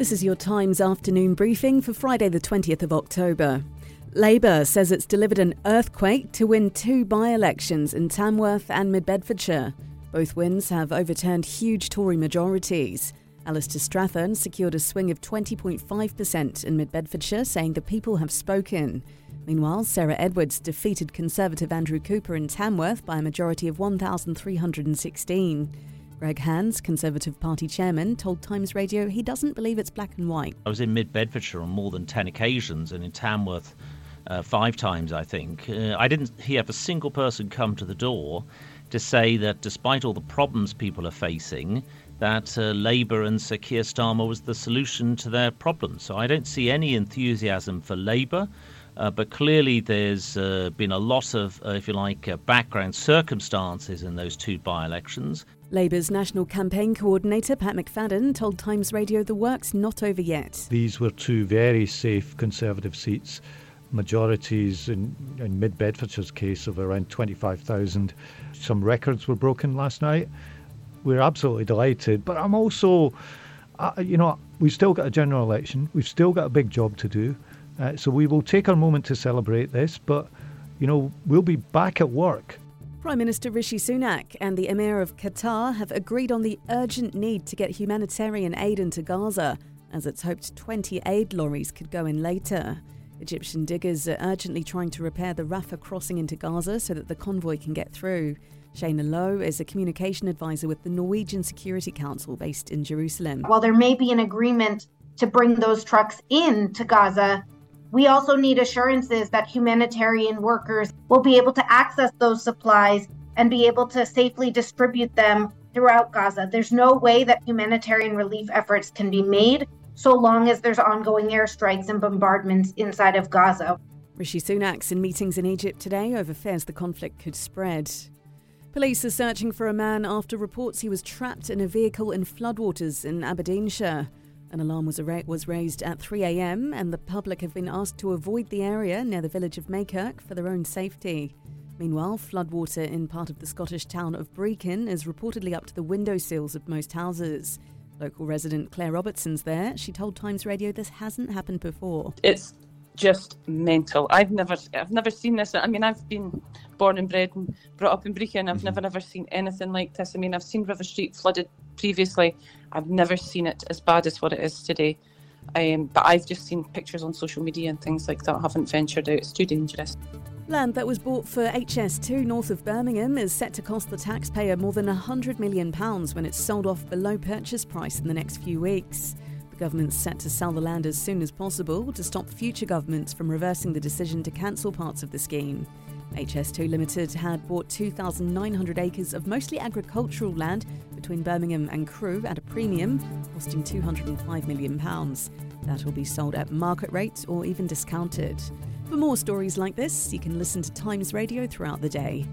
This is your Times afternoon briefing for Friday, the 20th of October. Labour says it's delivered an earthquake to win two by elections in Tamworth and Mid Bedfordshire. Both wins have overturned huge Tory majorities. Alistair Strathern secured a swing of 20.5% in Mid Bedfordshire, saying the people have spoken. Meanwhile, Sarah Edwards defeated Conservative Andrew Cooper in Tamworth by a majority of 1,316. Greg Hands, Conservative Party chairman, told Times Radio he doesn't believe it's black and white. I was in Mid Bedfordshire on more than 10 occasions and in Tamworth uh, five times, I think. Uh, I didn't hear a single person come to the door to say that despite all the problems people are facing, that uh, Labour and Sir Keir Starmer was the solution to their problems. So I don't see any enthusiasm for Labour. Uh, but clearly, there's uh, been a lot of, uh, if you like, uh, background circumstances in those two by elections. Labour's national campaign coordinator, Pat McFadden, told Times Radio the work's not over yet. These were two very safe Conservative seats, majorities in, in Mid Bedfordshire's case of around 25,000. Some records were broken last night. We're absolutely delighted, but I'm also, uh, you know, we've still got a general election, we've still got a big job to do. Uh, so we will take our moment to celebrate this, but, you know, we'll be back at work Prime Minister Rishi Sunak and the Emir of Qatar have agreed on the urgent need to get humanitarian aid into Gaza, as it's hoped 20 aid lorries could go in later. Egyptian diggers are urgently trying to repair the Rafah crossing into Gaza so that the convoy can get through. Shayna Lowe is a communication advisor with the Norwegian Security Council based in Jerusalem. While there may be an agreement to bring those trucks in to Gaza, we also need assurances that humanitarian workers will be able to access those supplies and be able to safely distribute them throughout Gaza. There's no way that humanitarian relief efforts can be made so long as there's ongoing airstrikes and bombardments inside of Gaza. Rishi Sunak's in meetings in Egypt today over fears the conflict could spread. Police are searching for a man after reports he was trapped in a vehicle in floodwaters in Aberdeenshire. An alarm was, ra- was raised at 3am, and the public have been asked to avoid the area near the village of Marykirk for their own safety. Meanwhile, floodwater in part of the Scottish town of Brechin is reportedly up to the windowsills of most houses. Local resident Claire Robertson's there. She told Times Radio this hasn't happened before. It's just mental. I've never, I've never seen this. I mean, I've been born and bred and brought up in Brechin. I've mm-hmm. never, ever seen anything like this. I mean, I've seen River Street flooded previously. I've never seen it as bad as what it is today. Um, but I've just seen pictures on social media and things like that. I haven't ventured out. It's too dangerous. Land that was bought for HS2 north of Birmingham is set to cost the taxpayer more than £100 million when it's sold off below purchase price in the next few weeks. The government's set to sell the land as soon as possible to stop future governments from reversing the decision to cancel parts of the scheme. HS2 Limited had bought 2,900 acres of mostly agricultural land between Birmingham and Crewe at a premium, costing £205 million. That will be sold at market rates or even discounted. For more stories like this, you can listen to Times Radio throughout the day.